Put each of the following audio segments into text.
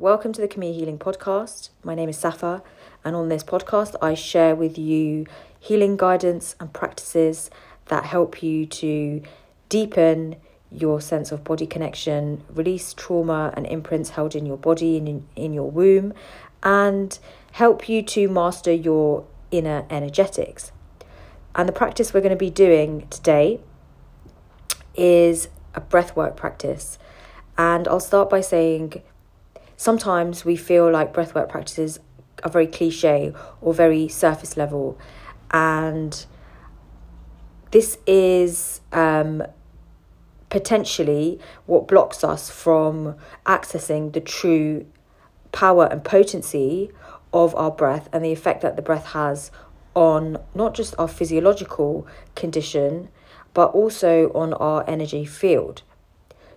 Welcome to the Camille Healing Podcast. My name is Safa, and on this podcast, I share with you healing guidance and practices that help you to deepen your sense of body connection, release trauma and imprints held in your body and in, in your womb, and help you to master your inner energetics. And the practice we're going to be doing today is a breathwork practice. And I'll start by saying sometimes we feel like breathwork practices are very cliche or very surface level. And this is um, potentially what blocks us from accessing the true power and potency of our breath and the effect that the breath has on not just our physiological condition, but also on our energy field.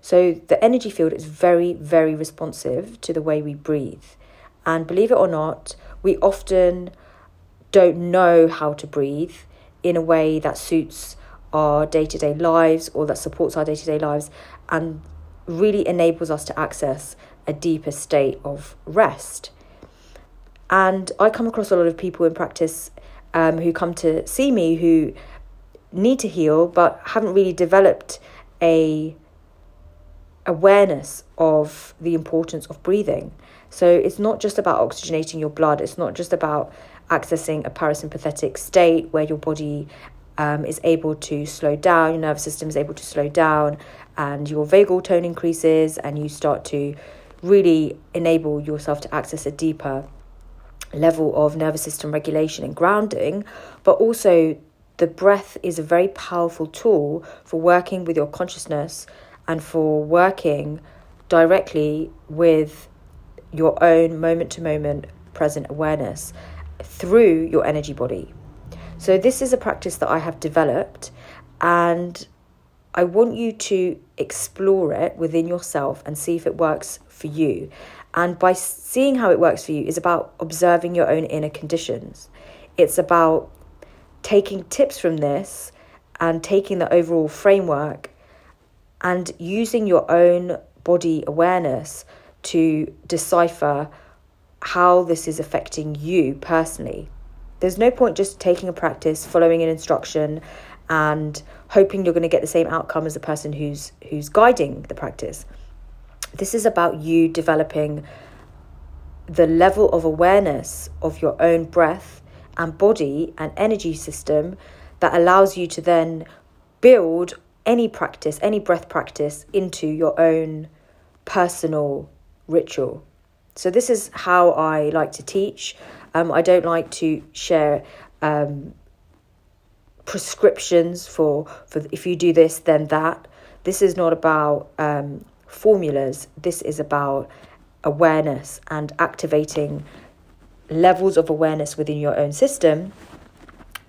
So, the energy field is very, very responsive to the way we breathe. And believe it or not, we often don't know how to breathe in a way that suits our day to day lives or that supports our day to day lives and really enables us to access a deeper state of rest. And I come across a lot of people in practice um, who come to see me who need to heal but haven't really developed a awareness of the importance of breathing. So it's not just about oxygenating your blood, it's not just about accessing a parasympathetic state where your body um, is able to slow down, your nervous system is able to slow down, and your vagal tone increases, and you start to really enable yourself to access a deeper level of nervous system regulation and grounding, but also the breath is a very powerful tool for working with your consciousness and for working directly with your own moment to moment present awareness through your energy body. So, this is a practice that I have developed, and I want you to explore it within yourself and see if it works for you. And by seeing how it works for you is about observing your own inner conditions. It's about taking tips from this and taking the overall framework and using your own body awareness to decipher how this is affecting you personally. There's no point just taking a practice, following an instruction, and hoping you're going to get the same outcome as the person who's who's guiding the practice. This is about you developing the level of awareness of your own breath and body and energy system that allows you to then build any practice, any breath practice into your own personal ritual. So, this is how I like to teach. Um, I don't like to share um, prescriptions for, for if you do this, then that. This is not about um, formulas, this is about awareness and activating levels of awareness within your own system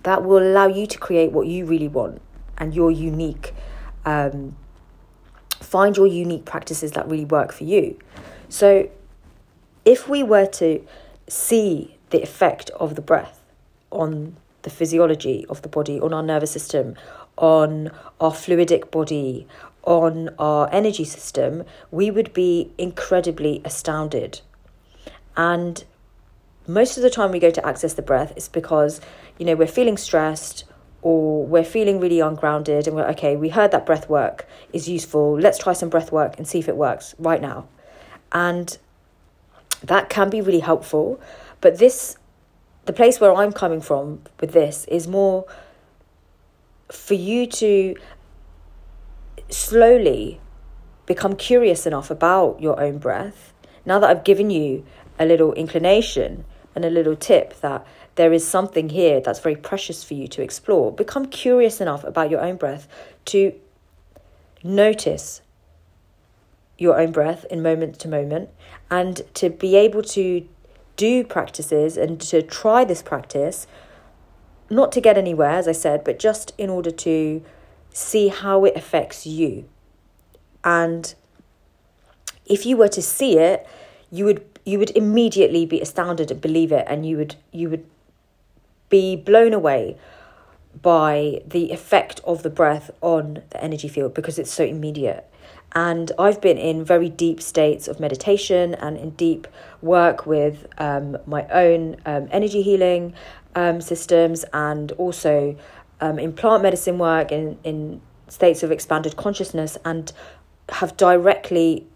that will allow you to create what you really want and your unique um, find your unique practices that really work for you so if we were to see the effect of the breath on the physiology of the body on our nervous system on our fluidic body on our energy system, we would be incredibly astounded. And most of the time we go to access the breath, it's because, you know, we're feeling stressed or we're feeling really ungrounded and we're okay, we heard that breath work is useful. Let's try some breath work and see if it works right now. And that can be really helpful. But this, the place where I'm coming from with this is more for you to slowly become curious enough about your own breath, now that I've given you a little inclination and a little tip that there is something here that's very precious for you to explore, become curious enough about your own breath to notice your own breath in moment to moment and to be able to do practices and to try this practice, not to get anywhere, as I said, but just in order to see how it affects you. And if you were to see it, you would you would immediately be astounded and believe it and you would you would be blown away by the effect of the breath on the energy field because it's so immediate. And I've been in very deep states of meditation and in deep work with um, my own um, energy healing um, systems and also um, in plant medicine work in, in states of expanded consciousness and have directly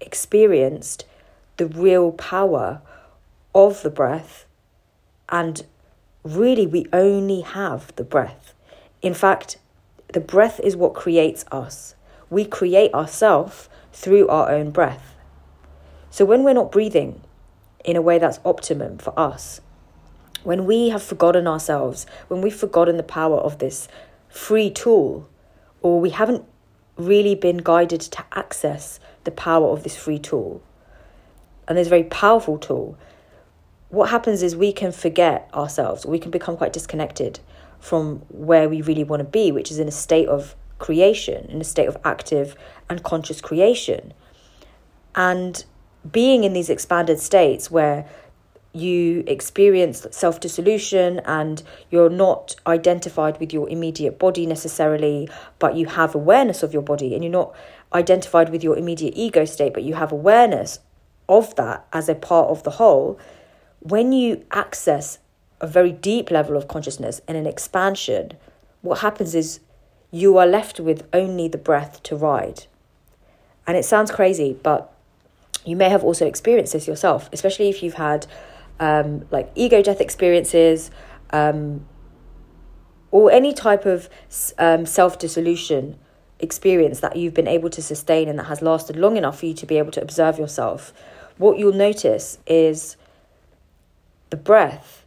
experienced the real power of the breath. And really, we only have the breath. In fact, the breath is what creates us. We create ourselves through our own breath. So when we're not breathing in a way that's optimum for us, when we have forgotten ourselves, when we've forgotten the power of this free tool, or we haven't really been guided to access the power of this free tool, and this very powerful tool, what happens is we can forget ourselves, we can become quite disconnected from where we really want to be, which is in a state of creation, in a state of active and conscious creation. And being in these expanded states where you experience self dissolution and you're not identified with your immediate body necessarily, but you have awareness of your body, and you're not identified with your immediate ego state, but you have awareness of that as a part of the whole. When you access a very deep level of consciousness and an expansion, what happens is you are left with only the breath to ride. And it sounds crazy, but you may have also experienced this yourself, especially if you've had um, like ego death experiences um, or any type of um, self dissolution experience that you've been able to sustain and that has lasted long enough for you to be able to observe yourself. What you'll notice is the breath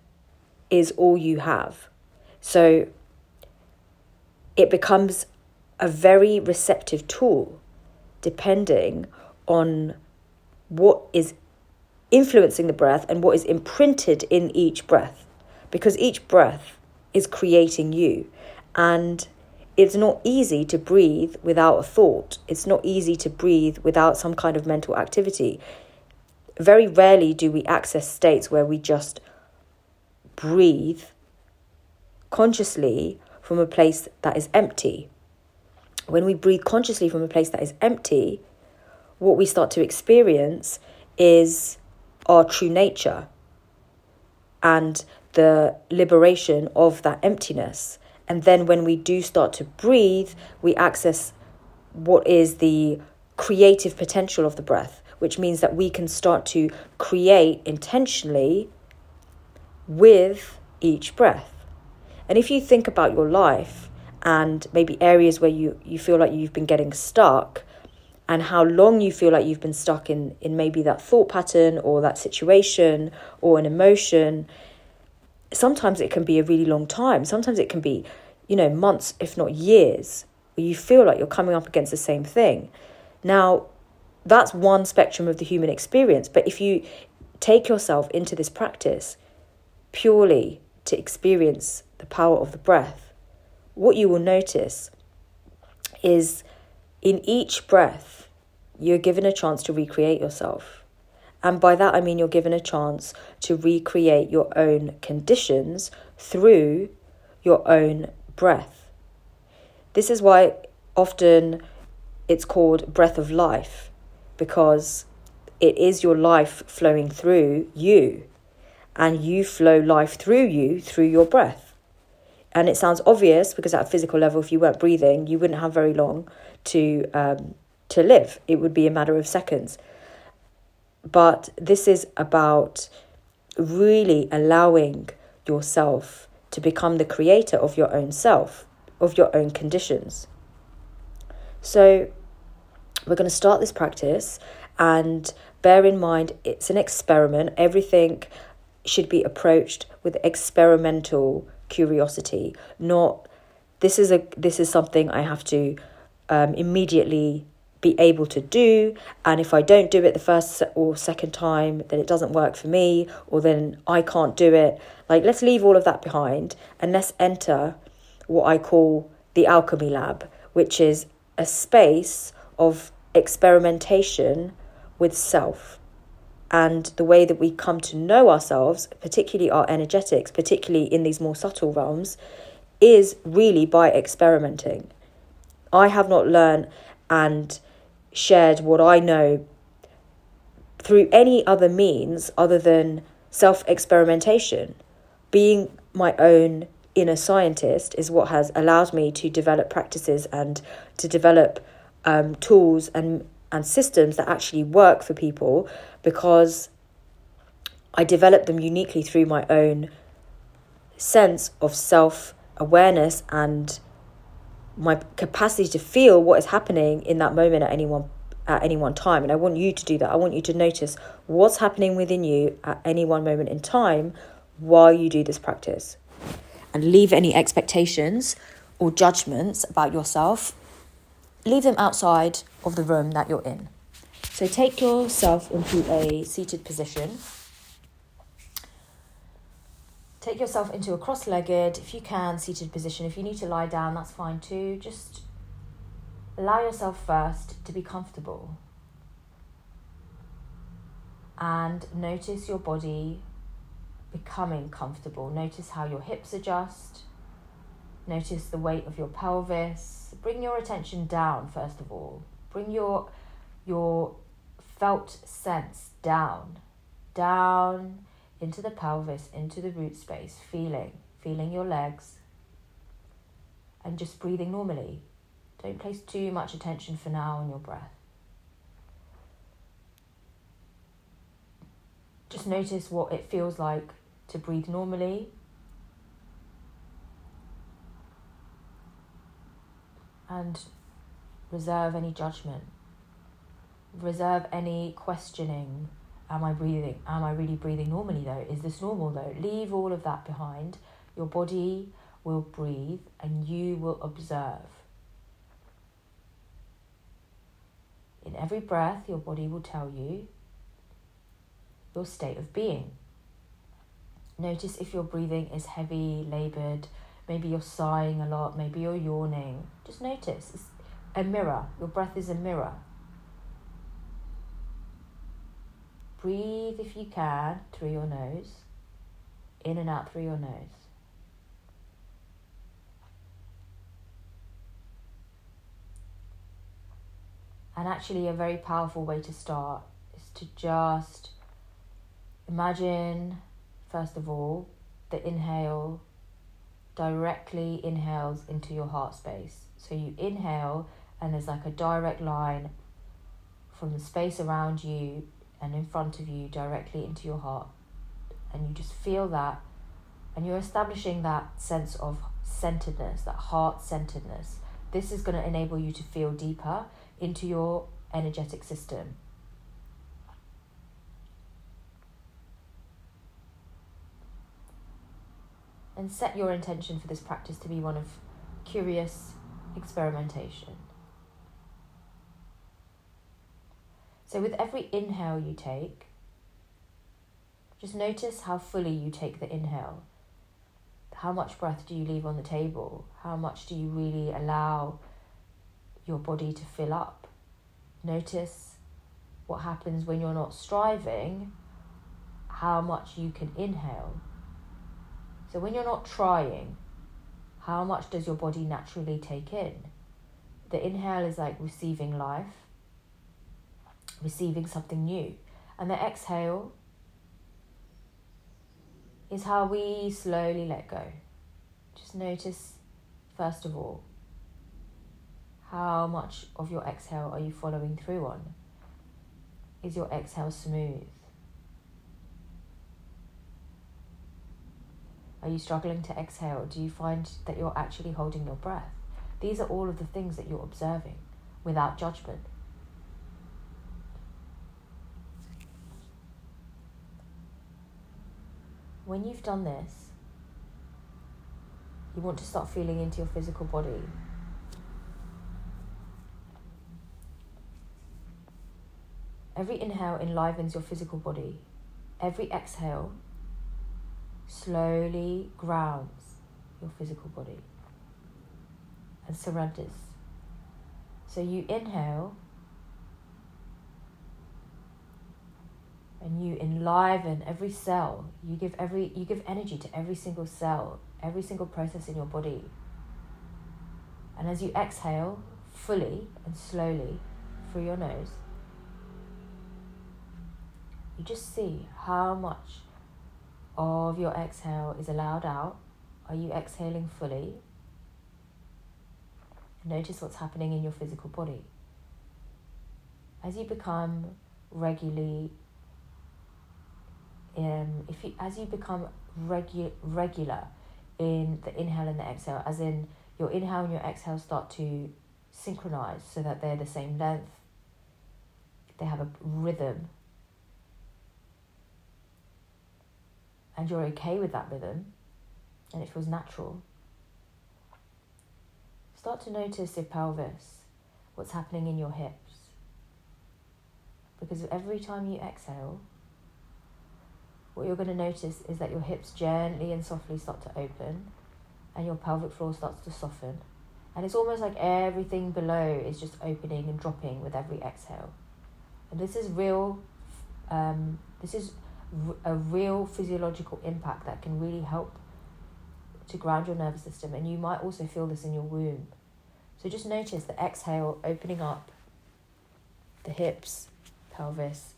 is all you have. So it becomes a very receptive tool depending on what is influencing the breath and what is imprinted in each breath. Because each breath is creating you. And it's not easy to breathe without a thought. It's not easy to breathe without some kind of mental activity. Very rarely do we access states where we just breathe consciously from a place that is empty. When we breathe consciously from a place that is empty, what we start to experience is our true nature and the liberation of that emptiness. And then when we do start to breathe, we access what is the creative potential of the breath, which means that we can start to create intentionally with each breath. And if you think about your life and maybe areas where you, you feel like you've been getting stuck and how long you feel like you've been stuck in, in maybe that thought pattern or that situation or an emotion, sometimes it can be a really long time. Sometimes it can be, you know, months, if not years, where you feel like you're coming up against the same thing. Now, that's one spectrum of the human experience. But if you take yourself into this practice purely to experience the power of the breath, what you will notice is in each breath, you're given a chance to recreate yourself. And by that, I mean you're given a chance to recreate your own conditions through your own breath. This is why often it's called breath of life, because it is your life flowing through you and you flow life through you through your breath. And it sounds obvious because at a physical level, if you weren't breathing, you wouldn't have very long to um, to live. It would be a matter of seconds. But this is about really allowing yourself to become the creator of your own self, of your own conditions. So, we're going to start this practice and bear in mind it's an experiment. Everything should be approached with experimental curiosity, not this is a this is something I have to um, immediately be able to do and if I don't do it the first or second time then it doesn't work for me or then I can't do it like let's leave all of that behind and let's enter what I call the alchemy lab which is a space of experimentation with self and the way that we come to know ourselves, particularly our energetics, particularly in these more subtle realms, is really by experimenting. I have not learned and shared what I know through any other means other than self experimentation. Being my own inner scientist is what has allowed me to develop practices and to develop um, tools and, and systems that actually work for people because I developed them uniquely through my own sense of self awareness and my capacity to feel what is happening in that moment at any one at any one time and I want you to do that. I want you to notice what's happening within you at any one moment in time while you do this practice. And leave any expectations or judgments about yourself leave them outside of the room that you're in. So take yourself into a seated position. Take yourself into a cross legged, if you can, seated position. If you need to lie down, that's fine too. Just allow yourself first to be comfortable. And notice your body becoming comfortable. Notice how your hips adjust. Notice the weight of your pelvis. Bring your attention down, first of all. Bring your, your felt sense down, down into the pelvis, into the root space, feeling, feeling your legs, and just breathing normally. Don't place too much attention for now on your breath. Just notice what it feels like to breathe normally. And reserve any judgment. Reserve any questioning Am I breathing? Am I really breathing normally though? Is this normal though? Leave all of that behind. Your body will breathe and you will observe. In every breath, your body will tell you your state of being. Notice if your breathing is heavy, labored, maybe you're sighing a lot, maybe you're yawning. Just notice. It's a mirror. Your breath is a mirror. Breathe if you can through your nose, in and out through your nose. And actually, a very powerful way to start is to just imagine, first of all, the inhale directly inhales into your heart space. So you inhale, and there's like a direct line from the space around you and in front of you directly into your heart. And you just feel that, and you're establishing that sense of centeredness, that heart centeredness. This is going to enable you to feel deeper into your energetic system. And set your intention for this practice to be one of curious experimentation. So, with every inhale you take, just notice how fully you take the inhale. How much breath do you leave on the table? How much do you really allow your body to fill up? Notice what happens when you're not striving, how much you can inhale. So, when you're not trying, how much does your body naturally take in? The inhale is like receiving life receiving something new. And the exhale is how we slowly let go. Just notice, first of all, how much of your exhale are you following through on? Is your exhale smooth? Are you struggling to exhale? Do you find that you're actually holding your breath? These are all of the things that you're observing without judgment. when you've done this, you want to start feeling into your physical body. Every inhale enlivens your physical body. Every exhale slowly grounds your physical body and surrenders. So you inhale and you enliven every cell you give every you give energy to every single cell every single process in your body and as you exhale fully and slowly through your nose, you just see how much of your exhale is allowed out. Are you exhaling fully? Notice what's happening in your physical body. As you become regularly, um, if you as you become regu- regular in the inhale and the exhale, as in your inhale and your exhale start to synchronize so that they're the same length, they have a rhythm, and you're okay with that rhythm, and it feels natural. Start to notice your pelvis, what's happening in your hips. Because every time you exhale, what you're going to notice is that your hips gently and softly start to open and your pelvic floor starts to soften. And it's almost like everything below is just opening and dropping with every exhale. And this is real, um, this is a real physiological impact that can really help to ground your nervous system. And you might also feel this in your womb. So just notice the exhale opening up the hips, pelvis,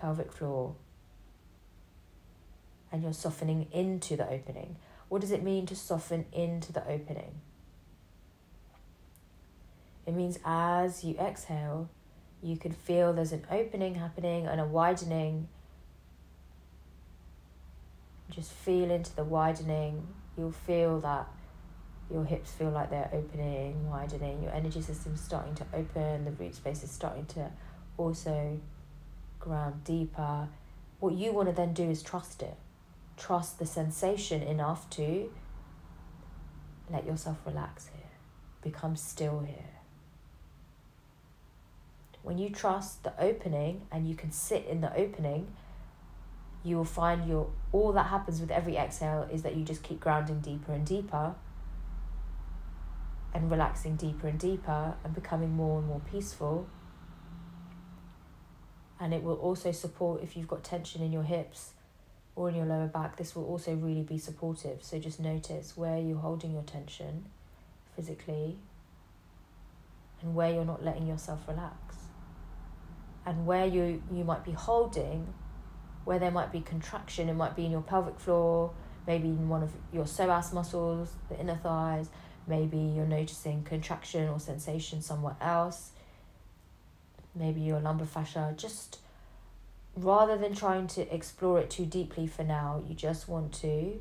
pelvic floor, and you're softening into the opening. What does it mean to soften into the opening? It means as you exhale, you can feel there's an opening happening and a widening. Just feel into the widening. You'll feel that your hips feel like they're opening, widening, your energy system's starting to open, the root space is starting to also ground deeper. What you want to then do is trust it. Trust the sensation enough to let yourself relax here, become still here. When you trust the opening and you can sit in the opening, you will find your all that happens with every exhale is that you just keep grounding deeper and deeper and relaxing deeper and deeper and becoming more and more peaceful. And it will also support if you've got tension in your hips or in your lower back, this will also really be supportive. So just notice where you're holding your tension physically and where you're not letting yourself relax. And where you, you might be holding, where there might be contraction, it might be in your pelvic floor, maybe in one of your psoas muscles, the inner thighs, maybe you're noticing contraction or sensation somewhere else, maybe your lumbar fascia, just rather than trying to explore it too deeply for now, you just want to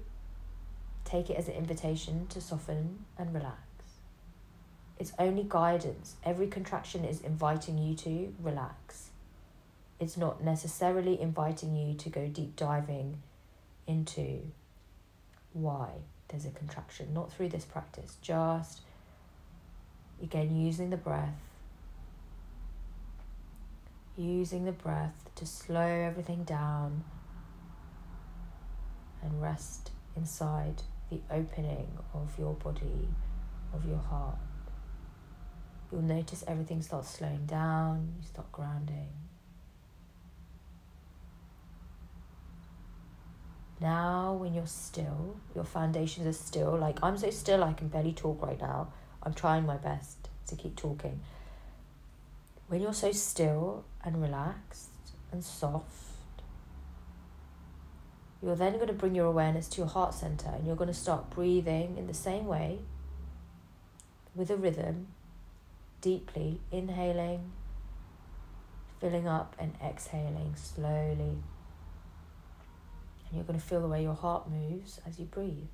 take it as an invitation to soften and relax. It's only guidance. Every contraction is inviting you to relax. It's not necessarily inviting you to go deep diving into why there's a contraction. Not through this practice, just again using the breath using the breath to slow everything down and rest inside the opening of your body, of your heart. You'll notice everything starts slowing down, you start grounding. Now, when you're still, your foundations are still. Like, I'm so still, I can barely talk right now. I'm trying my best to keep talking. When you're so still and relaxed and soft, you're then going to bring your awareness to your heart center and you're going to start breathing in the same way with a rhythm, deeply inhaling, filling up and exhaling slowly. And you're going to feel the way your heart moves as you breathe.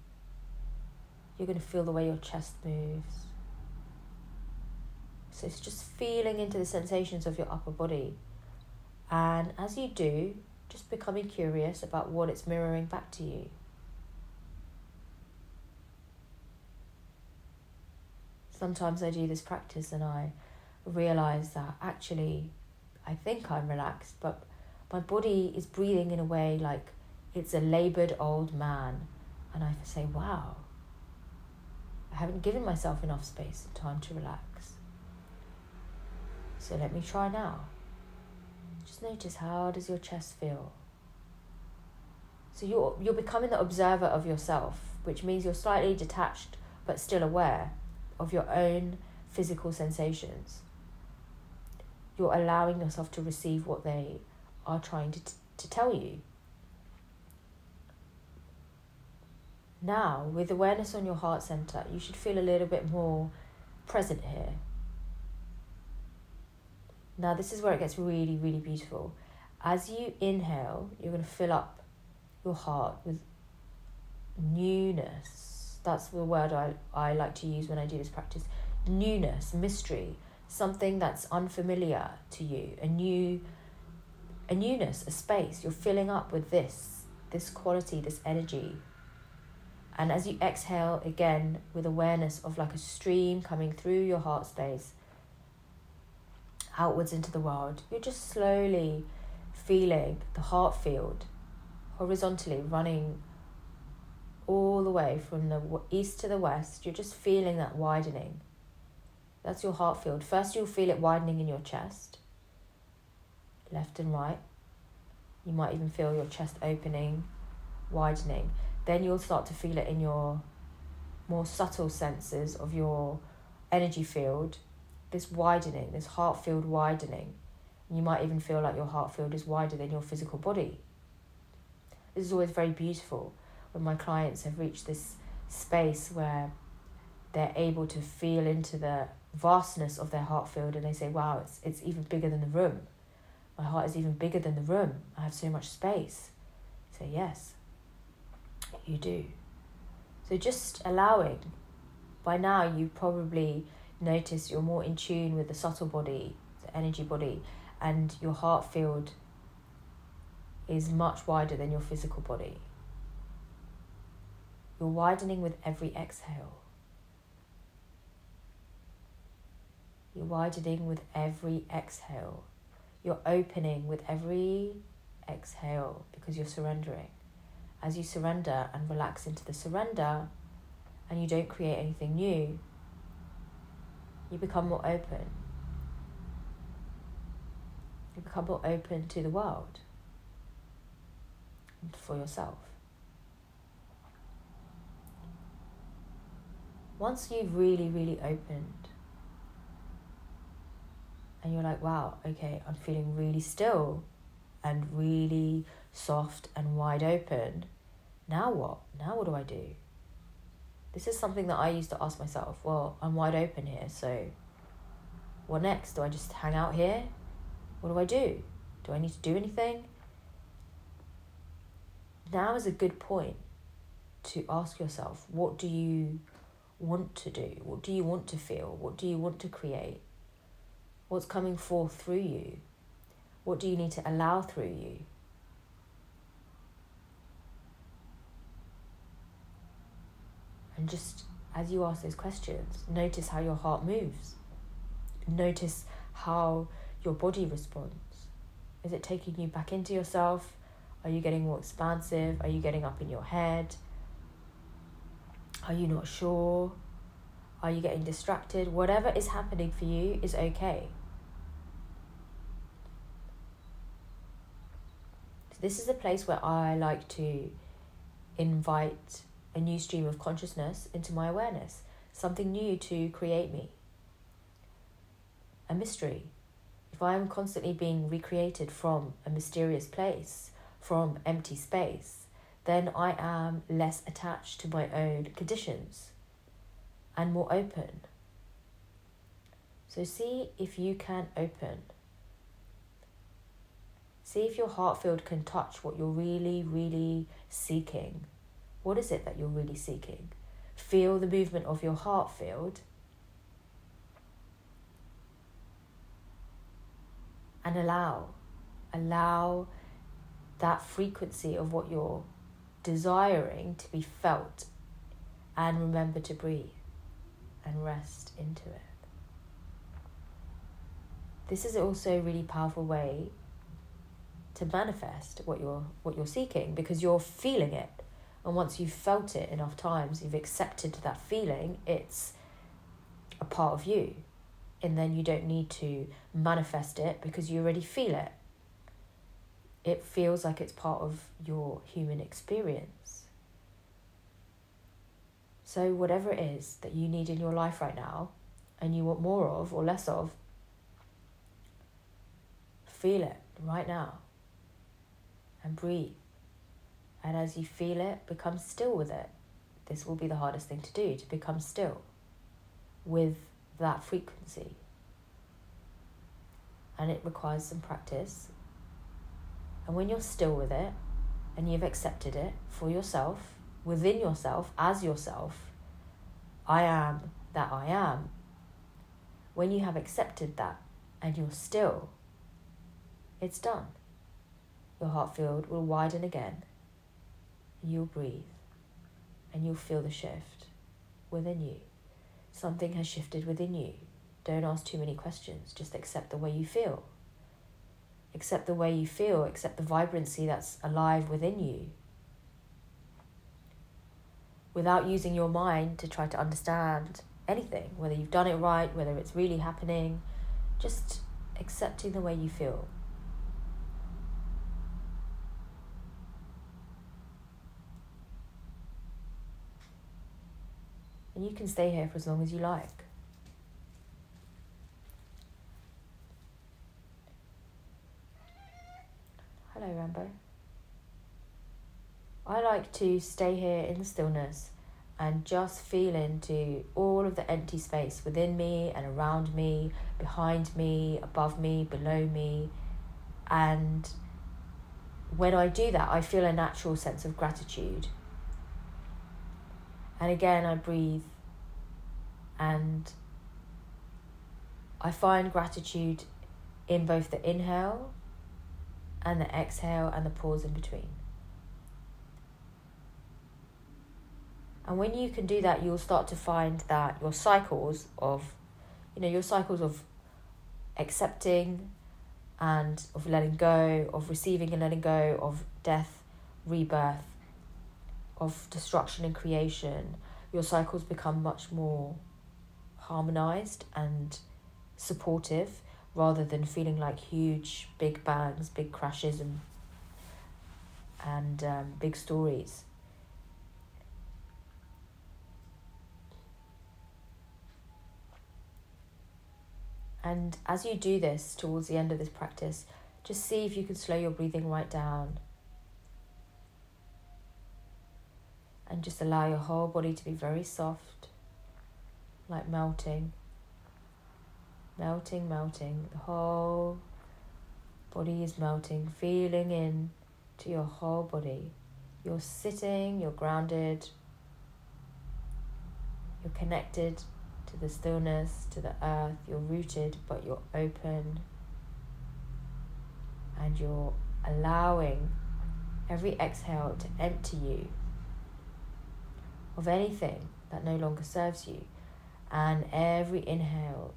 You're going to feel the way your chest moves so it's just feeling into the sensations of your upper body. And as you do, just becoming curious about what it's mirroring back to you. Sometimes I do this practice and I realize that actually I think I'm relaxed, but my body is breathing in a way like it's a labored old man. And I say, wow, I haven't given myself enough space and time to relax. So let me try now. Just notice how does your chest feel? So you're you're becoming the observer of yourself, which means you're slightly detached but still aware of your own physical sensations. you're allowing yourself to receive what they are trying to, t- to tell you. Now, with awareness on your heart center, you should feel a little bit more present here. Now, this is where it gets really, really beautiful. As you inhale, you're going to fill up your heart with newness. That's the word I, I like to use when I do this practice. Newness, mystery, something that's unfamiliar to you, a new a newness, a space. You're filling up with this, this quality, this energy. And as you exhale again with awareness of like a stream coming through your heart space outwards into the world, you're just slowly feeling the heart field horizontally running all the way from the east to the west. You're just feeling that widening. That's your heart field. First, you'll feel it widening in your chest, left and right. You might even feel your chest opening, widening. Then you'll start to feel it in your more subtle senses of your energy field, this widening, this heart field widening. You might even feel like your heart field is wider than your physical body. This is always very beautiful when my clients have reached this space where they're able to feel into the vastness of their heart field and they say, wow, it's, it's even bigger than the room. My heart is even bigger than the room. I have so much space. Say, yes, you do. So just allowing. By now, you probably notice you're more in tune with the subtle body, the energy body, and your heart field is much wider than your physical body. You're widening with every exhale. You're widening with every exhale. You're opening with every exhale because you're surrendering. As you surrender and relax into the surrender, and you don't create anything new, you become more open. You become more open to the world and for yourself. Once you've really, really opened and you're like, wow, okay, I'm feeling really still and really soft and wide open. Now what? Now what do I do? This is something that I used to ask myself. Well, I'm wide open here, so what next? Do I just hang out here? What do I do? Do I need to do anything? Now is a good point to ask yourself what do you want to do? What do you want to feel? What do you want to create? What's coming forth through you? What do you need to allow through you? And just as you ask those questions, notice how your heart moves. Notice how your body responds. Is it taking you back into yourself? Are you getting more expansive? Are you getting up in your head? Are you not sure? Are you getting distracted? Whatever is happening for you is okay. So this is a place where I like to invite a new stream of consciousness into my awareness, something new to create me. A mystery. If I am constantly being recreated from a mysterious place, from empty space, then I am less attached to my own conditions and more open. So, see if you can open See if your heart field can touch what you're really, really seeking. What is it that you're really seeking? Feel the movement of your heart field. And allow, allow that frequency of what you're desiring to be felt. And remember to breathe and rest into it. This is also a really powerful way to manifest what you're what you're seeking because you're feeling it and once you've felt it enough times you've accepted that feeling it's a part of you. And then you don't need to manifest it because you already feel it. It feels like it's part of your human experience. So whatever it is that you need in your life right now and you want more of or less of feel it right now. And breathe. And as you feel it, become still with it. This will be the hardest thing to do to become still with that frequency. And it requires some practice. And when you're still with it and you've accepted it for yourself, within yourself, as yourself, I am that I am. When you have accepted that and you're still, it's done. Your heart field will widen again. You'll breathe and you'll feel the shift within you. Something has shifted within you. Don't ask too many questions, just accept the way you feel. Accept the way you feel, accept the vibrancy that's alive within you. Without using your mind to try to understand anything, whether you've done it right, whether it's really happening, just accepting the way you feel. And you can stay here for as long as you like. Hello, Rambo. I like to stay here in the stillness and just feel into all of the empty space within me and around me, behind me, above me, below me. And when I do that, I feel a natural sense of gratitude and again, I breathe and I find gratitude in both the inhale and the exhale and the pause in between. And when you can do that, you'll start to find that your cycles of, you know, your cycles of accepting and of letting go, of receiving and letting go, of death, rebirth, of destruction and creation, your cycles become much more harmonized and supportive rather than feeling like huge big bangs, big crashes, and and um, big stories. And as you do this towards the end of this practice, just see if you can slow your breathing right down and just allow your whole body to be very soft, like melting, melting, melting. The whole body is melting, feeling in to your whole body. You're sitting, you're grounded, you're connected to the stillness, to the earth, you're rooted, but you're open, and you're allowing every exhale to empty you of anything that no longer serves you. And every inhale,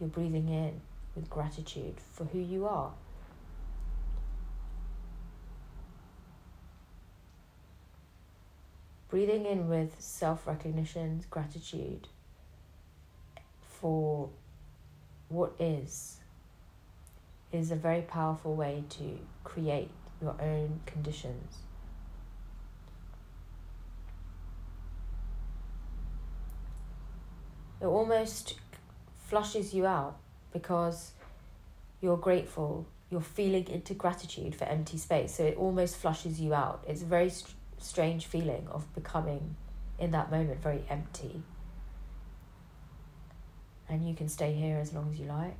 you're breathing in with gratitude for who you are. Breathing in with self recognition, gratitude for what is, is a very powerful way to create your own conditions. It almost flushes you out because you're grateful, you're feeling into gratitude for empty space. So it almost flushes you out. It's a very st- strange feeling of becoming, in that moment, very empty. And you can stay here as long as you like.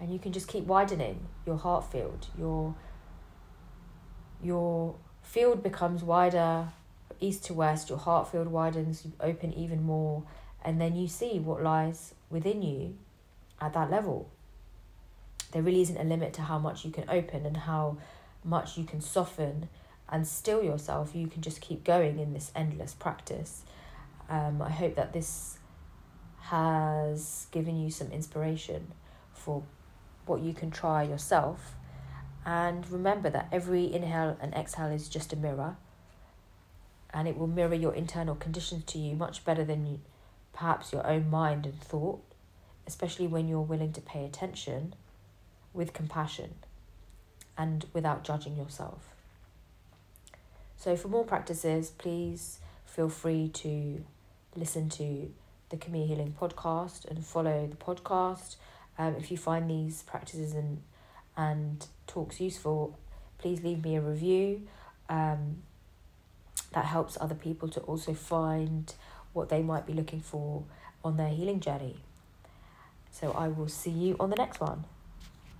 And you can just keep widening your heart field, your your field becomes wider east to west, your heart field widens, you open even more, and then you see what lies within you at that level. There really isn't a limit to how much you can open and how much you can soften and still yourself. You can just keep going in this endless practice. Um, I hope that this has given you some inspiration for what you can try yourself and remember that every inhale and exhale is just a mirror. And it will mirror your internal conditions to you much better than you, perhaps your own mind and thought, especially when you're willing to pay attention with compassion and without judging yourself. So, for more practices, please feel free to listen to the Camilla Healing podcast and follow the podcast. Um, if you find these practices and and talks useful, please leave me a review. Um, that helps other people to also find what they might be looking for on their healing journey. So I will see you on the next one.